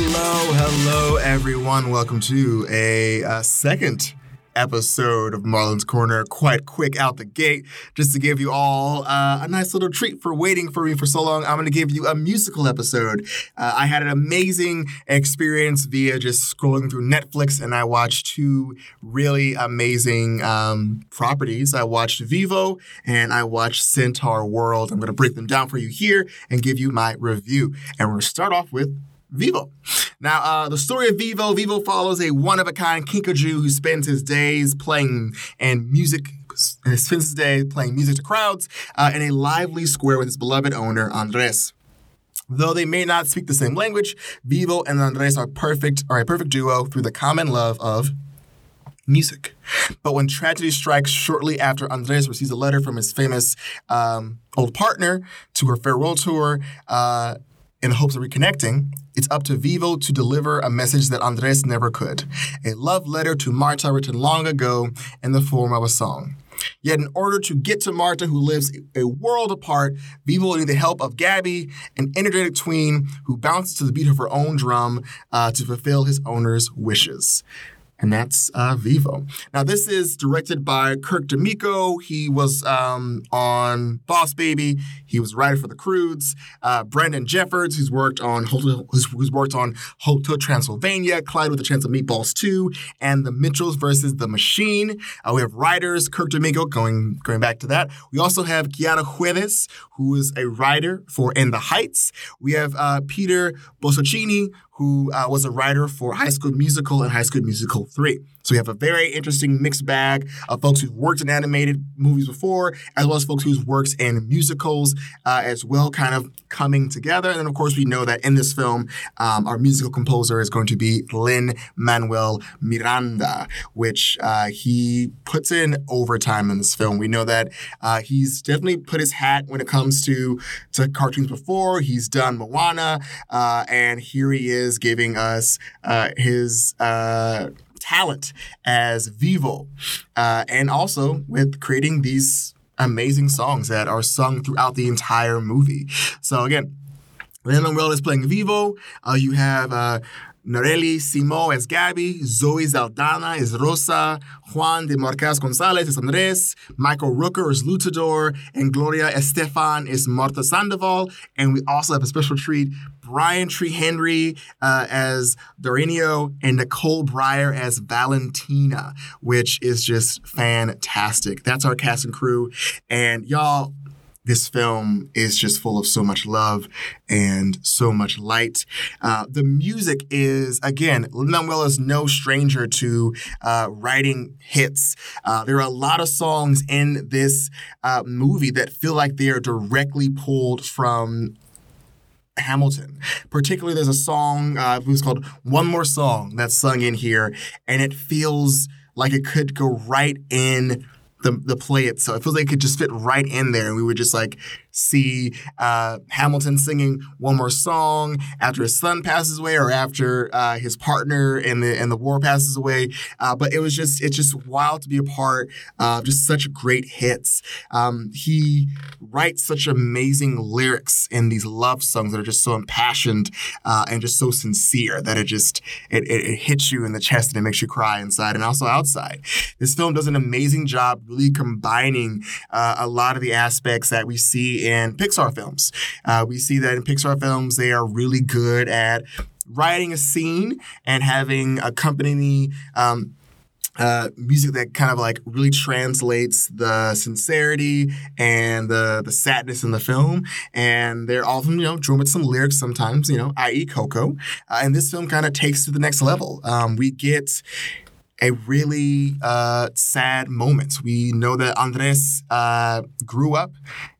Hello, hello, everyone. Welcome to a uh, second episode of Marlon's Corner. Quite quick out the gate, just to give you all uh, a nice little treat for waiting for me for so long. I'm going to give you a musical episode. Uh, I had an amazing experience via just scrolling through Netflix, and I watched two really amazing um, properties. I watched Vivo and I watched Centaur World. I'm going to break them down for you here and give you my review. And we're going to start off with Vivo. Now, uh, the story of Vivo Vivo follows a one of a kind kinkajou who spends his days playing and music. And spends his day playing music to crowds uh, in a lively square with his beloved owner, Andres. Though they may not speak the same language, Vivo and Andres are perfect, are a perfect duo through the common love of music. But when tragedy strikes shortly after Andres receives a letter from his famous um, old partner to her farewell tour, uh, in hopes of reconnecting, it's up to Vivo to deliver a message that Andres never could a love letter to Marta written long ago in the form of a song. Yet, in order to get to Marta, who lives a world apart, Vivo will need the help of Gabby, an energetic tween who bounces to the beat of her own drum uh, to fulfill his owner's wishes and that's uh, Vivo. Now, this is directed by Kirk DeMicco. He was um, on Boss Baby. He was a writer for The Croods. Uh, Brandon Jeffords, who's worked on who's, who's worked on Hotel Transylvania, Cloudy with a Chance of Meatballs 2, and The Mitchells versus The Machine. Uh, we have writers Kirk DeMicco going going back to that. We also have Quiara Hudes, who is a writer for In the Heights. We have uh, Peter Barsocchini, who uh, was a writer for High School Musical and High School Musical 3. So we have a very interesting mixed bag of folks who've worked in animated movies before, as well as folks whose works in musicals uh, as well, kind of coming together. And then, of course, we know that in this film, um, our musical composer is going to be Lin Manuel Miranda, which uh, he puts in overtime in this film. We know that uh, he's definitely put his hat when it comes to to cartoons before. He's done Moana, uh, and here he is giving us uh, his uh, talent as Vivo, uh, and also with creating these amazing songs that are sung throughout the entire movie. So again, Lin-Manuel is playing Vivo. Uh, you have uh, Ynairaly Simo as Gabby, Zoe Saldana is Rosa, Juan de Marcos Gonzalez is Andres, Michael Rooker is Lutador, and Gloria Estefan is Marta Sandoval. And we also have a special treat, Brian Tyree Henry uh, as Dorinio and Nicole Byer as Valentina, which is just fantastic. That's our cast and crew. And y'all, this film is just full of so much love and so much light. Uh, the music is, again, Lin-Manuel is no stranger to uh, writing hits. Uh, there are a lot of songs in this uh, movie that feel like they are directly pulled from Hamilton. Particularly, there's a song uh, it was called "One More Song" that's sung in here, and it feels like it could go right in the the play itself. It feels like it could just fit right in there, and we were just like see uh, Hamilton singing one more song after his son passes away or after uh, his partner in the in the war passes away. Uh, but it was just it's just wild to be a part of just such great hits. Um, he writes such amazing lyrics in these love songs that are just so impassioned uh, and just so sincere that it just it, it, it hits you in the chest and it makes you cry inside and also outside. This film does an amazing job really combining uh, a lot of the aspects that we see in Pixar films. Uh, we see that in Pixar films, they are really good at writing a scene and having accompanying um, uh, music that kind of like really translates the sincerity and the the sadness in the film, and they're often you know drawn with some lyrics sometimes, you know, i.e. Coco, uh, and this film kind of takes to the next level. Um, we get a really uh, sad moment. We know that Andres uh, grew up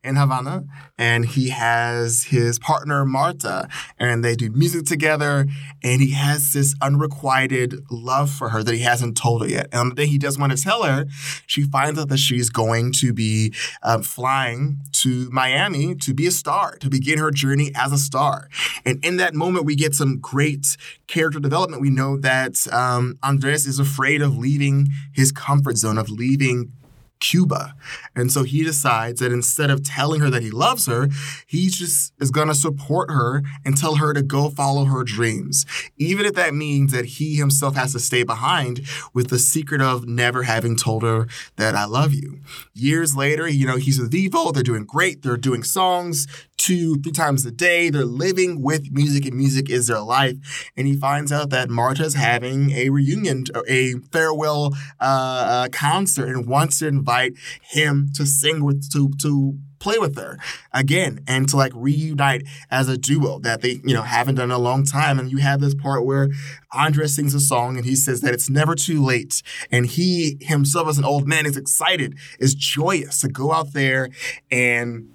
in Havana and he has his partner Marta and they do music together and he has this unrequited love for her that he hasn't told her yet. And on the day he does want to tell her, she finds out that she's going to be um, flying to Miami to be a star, to begin her journey as a star. And in that moment, we get some great character development. We know that um, Andres is afraid of leaving his comfort zone, of leaving Cuba. And so he decides that instead of telling her that he loves her, he just is going to support her and tell her to go follow her dreams. Even if that means that he himself has to stay behind with the secret of never having told her that I love you. Years later, you know, he's with Vivo. They're doing great. They're doing songs two, three times a day. They're living with music, and music is their life. And he finds out that Marta's having a reunion, a farewell uh, uh, concert, and wants to invite him to sing with to to play with her again and to like reunite as a duo that they you know haven't done in a long time and you have this part where andres sings a song and he says that it's never too late and he himself as an old man is excited is joyous to go out there and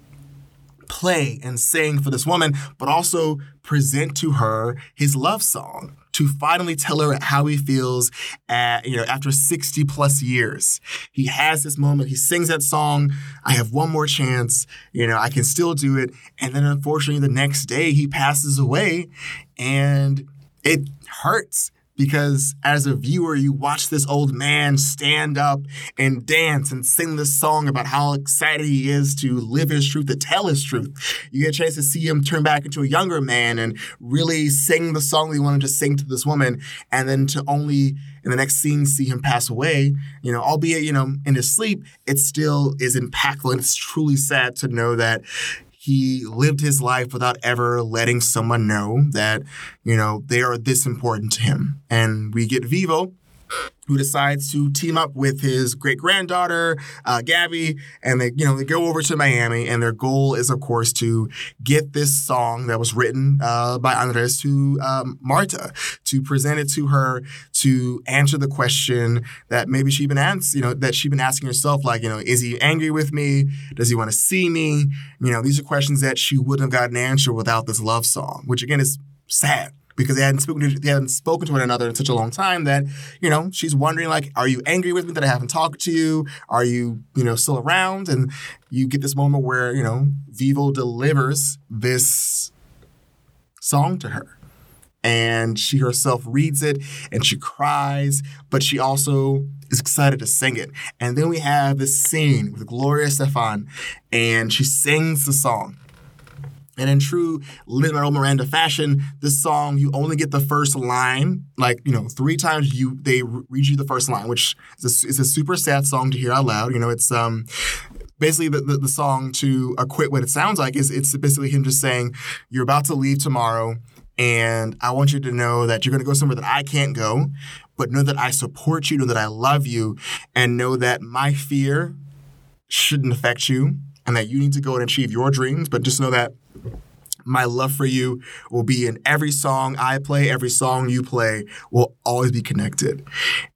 play and sing for this woman, but also present to her his love song to finally tell her how he feels at, you know, after 60 plus years. He has this moment, he sings that song, I have one more chance, you know, I can still do it. And then unfortunately the next day he passes away and it hurts because as a viewer, you watch this old man stand up and dance and sing this song about how excited he is to live his truth, to tell his truth. You get a chance to see him turn back into a younger man and really sing the song that he wanted to sing to this woman, and then to only in the next scene see him pass away, you know, albeit, you know, in his sleep, it still is impactful and it's truly sad to know that he lived his life without ever letting someone know that, you know, they are this important to him. And we get Vivo, who decides to team up with his great granddaughter, uh, Gabby, and they, you know, they go over to Miami, and their goal is, of course, to get this song that was written uh, by Andres to um, Marta, to present it to her, to answer the question that maybe she'd been asked, you know, that she'd been asking herself, like, you know, is he angry with me? Does he want to see me? You know, these are questions that she wouldn't have gotten answered without this love song, which again is sad because they hadn't spoken to they hadn't spoken to one another in such a long time that you know she's wondering like are you angry with me that I haven't talked to you? Are you you know still around? And you get this moment where you know Vivo delivers this song to her. And she herself reads it and she cries but she also is excited to sing it. And then we have this scene with Gloria Estefan, and she sings the song and in true Lin-Manuel Miranda fashion, this song you only get the first line, like you know, three times you they read you the first line, which is a, a super sad song to hear out loud. You know, it's um basically the, the, the song to acquit what it sounds like is it's basically him just saying you're about to leave tomorrow and I want you to know that you're going to go somewhere that I can't go, but know that I support you, know that I love you, and know that my fear shouldn't affect you and that you need to go and achieve your dreams, but just know that my love for you will be in every song I play, every song you play will always be connected.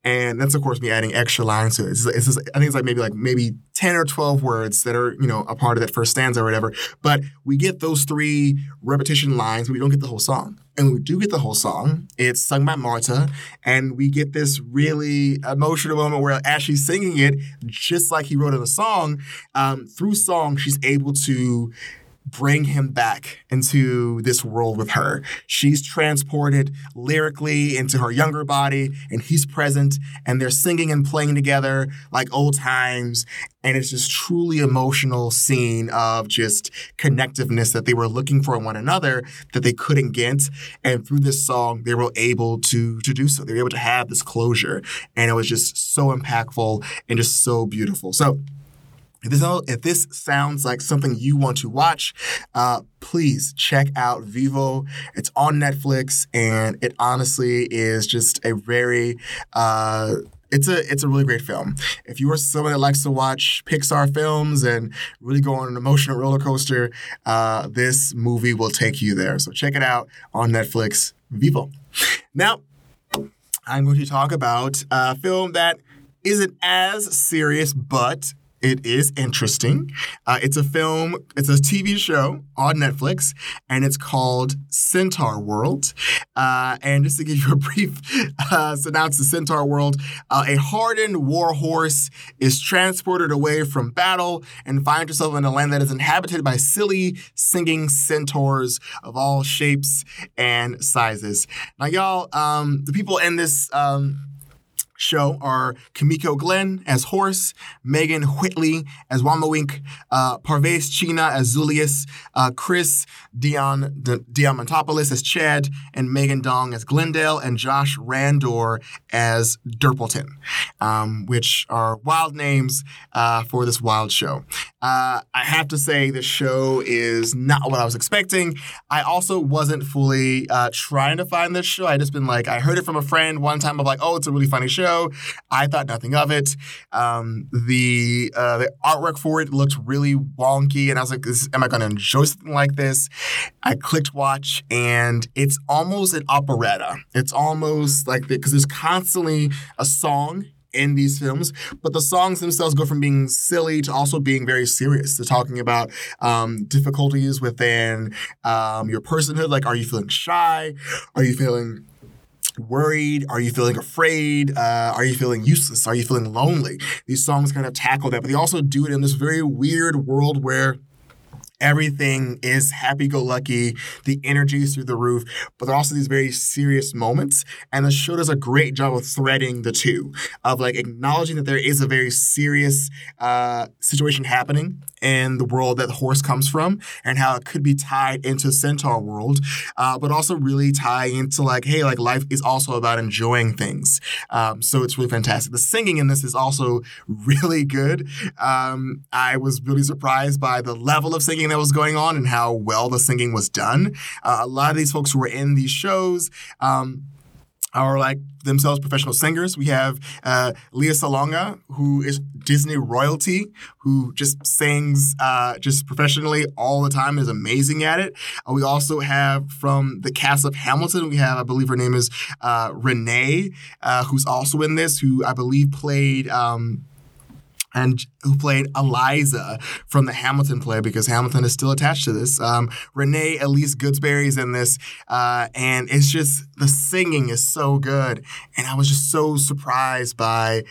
And that's of course me adding extra lines to it. It's, it's just, I think it's like maybe like maybe 10 or 12 words that are, you know, a part of that first stanza or whatever. But we get those three repetition lines, we don't get the whole song. And we do get the whole song. It's sung by Marta, and we get this really emotional moment where as she's singing it, just like he wrote in the song, um, through song, she's able to bring him back into this world with her. She's transported lyrically into her younger body, and he's present, and they're singing and playing together like old times. And it's just truly emotional scene of just connectiveness that they were looking for in one another that they couldn't get. And through this song, they were able to, to do so. They were able to have this closure. And it was just so impactful and just so beautiful. So if this, if this sounds like something you want to watch, uh, please check out Vivo. It's on Netflix, and it honestly is just a very uh, it's a it's a really great film. If you are someone that likes to watch Pixar films and really go on an emotional roller coaster, uh, this movie will take you there. So check it out on Netflix. Vivo. Now, I'm going to talk about a film that isn't as serious, but it is interesting. Uh, it's a film, it's a TV show on Netflix, and it's called Centaur World. Uh, and just to give you a brief uh, synopsis Centaur World, uh, a hardened war horse is transported away from battle and finds herself in a land that is inhabited by silly, singing centaurs of all shapes and sizes. Now, y'all, um, the people in this. Um, show are Kimiko Glenn as Horse, Megan Hilty as Wammawink, uh, Parvesh Cheena as Zulius, uh, Chris Dion, Diamantopoulos as Chad, and Megan Dong as Glendale, and Josh Radnor as Durpleton, um, which are wild names uh, for this wild show. Uh, I have to say, this show is not what I was expecting. I also wasn't fully uh, trying to find this show. I just been like, I heard it from a friend one time of like, oh, it's a really funny show show. I thought nothing of it. Um, the uh, the artwork for it looked really wonky, and I was like, "Am I going to enjoy something like this?" I clicked watch, and it's almost an operetta. It's almost like because there's constantly a song in these films, but the songs themselves go from being silly to also being very serious. To talking about um, difficulties within um, your personhood. Like, are you feeling shy? Are you feeling worried? Are you feeling afraid? Uh, are you feeling useless? Are you feeling lonely? These songs kind of tackle that, but they also do it in this very weird world where everything is happy go lucky, the energy is through the roof, but there are also these very serious moments. And the show does a great job of threading the two, of like acknowledging that there is a very serious uh, situation happening in the world that the horse comes from and how it could be tied into Centaur world, uh, but also really tie into like, hey, like life is also about enjoying things. Um, so it's really fantastic. The singing in this is also really good. Um, I was really surprised by the level of singing that was going on and how well the singing was done. Uh, a lot of these folks who were in these shows, um, are like themselves professional singers. We have uh, Lea Salonga, who is Disney royalty, who just sings uh, just professionally all the time, is amazing at it. Uh, we also have from the cast of Hamilton, we have, I believe her name is uh, Renee, uh, who's also in this, who I believe played. Um, and who played Eliza from the Hamilton play because Hamilton is still attached to this. Um, Renee Elise Goldsberry is in this, uh, and it's just the singing is so good, and I was just so surprised by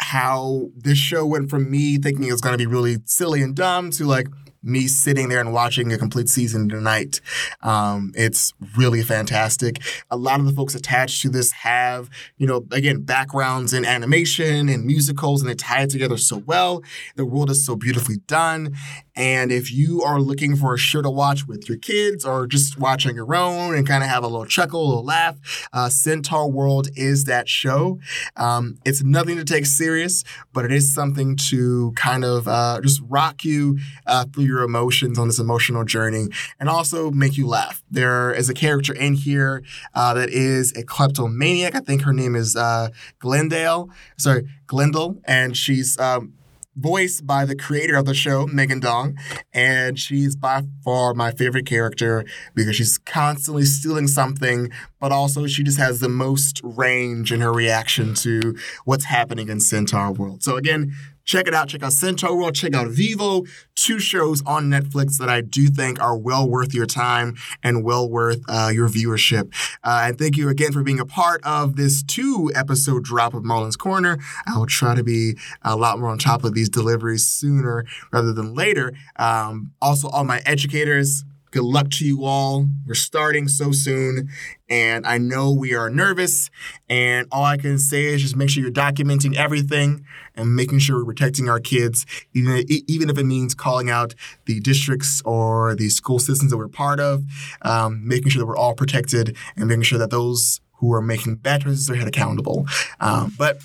how this show went from me thinking it was going to be really silly and dumb to like me sitting there and watching a complete season tonight. Um, it's really fantastic. A lot of the folks attached to this have, you know, again, backgrounds in animation and musicals, and they tie it together so well. The world is so beautifully done. And if you are looking for a show to watch with your kids or just watch on your own and kind of have a little chuckle, a little laugh, uh, Centaur World is that show. Um, it's nothing to take serious, but it is something to kind of uh, just rock you uh, through your emotions on this emotional journey and also make you laugh. There is a character in here uh, that is a kleptomaniac. I think her name is uh, Glendale. Sorry, Glendale, and she's um, voiced by the creator of the show, Megan Dong, and she's by far my favorite character because she's constantly stealing something, but also she just has the most range in her reaction to what's happening in Centaur World. So again, Check it out. Check out Centaur World. Check out Vivo. Two shows on Netflix that I do think are well worth your time and well worth uh, your viewership. Uh, and thank you again for being a part of this two episode drop of Marlon's Corner. I will try to be a lot more on top of these deliveries sooner rather than later. Um, also, all my educators, Good luck to you all. We're starting so soon, and I know we are nervous. And all I can say is just make sure you're documenting everything and making sure we're protecting our kids, even, even if it means calling out the districts or the school systems that we're part of, um, making sure that we're all protected and making sure that those who are making bad choices are held accountable. Um, but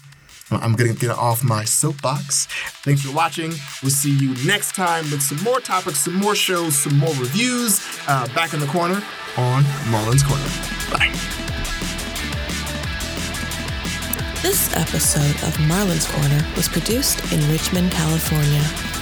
I'm going to get off my soapbox. Thanks for watching. We'll see you next time with some more topics, some more shows, some more reviews. Uh, back in the corner on Marlon's Corner. Bye. This episode of Marlon's Corner was produced in Richmond, California.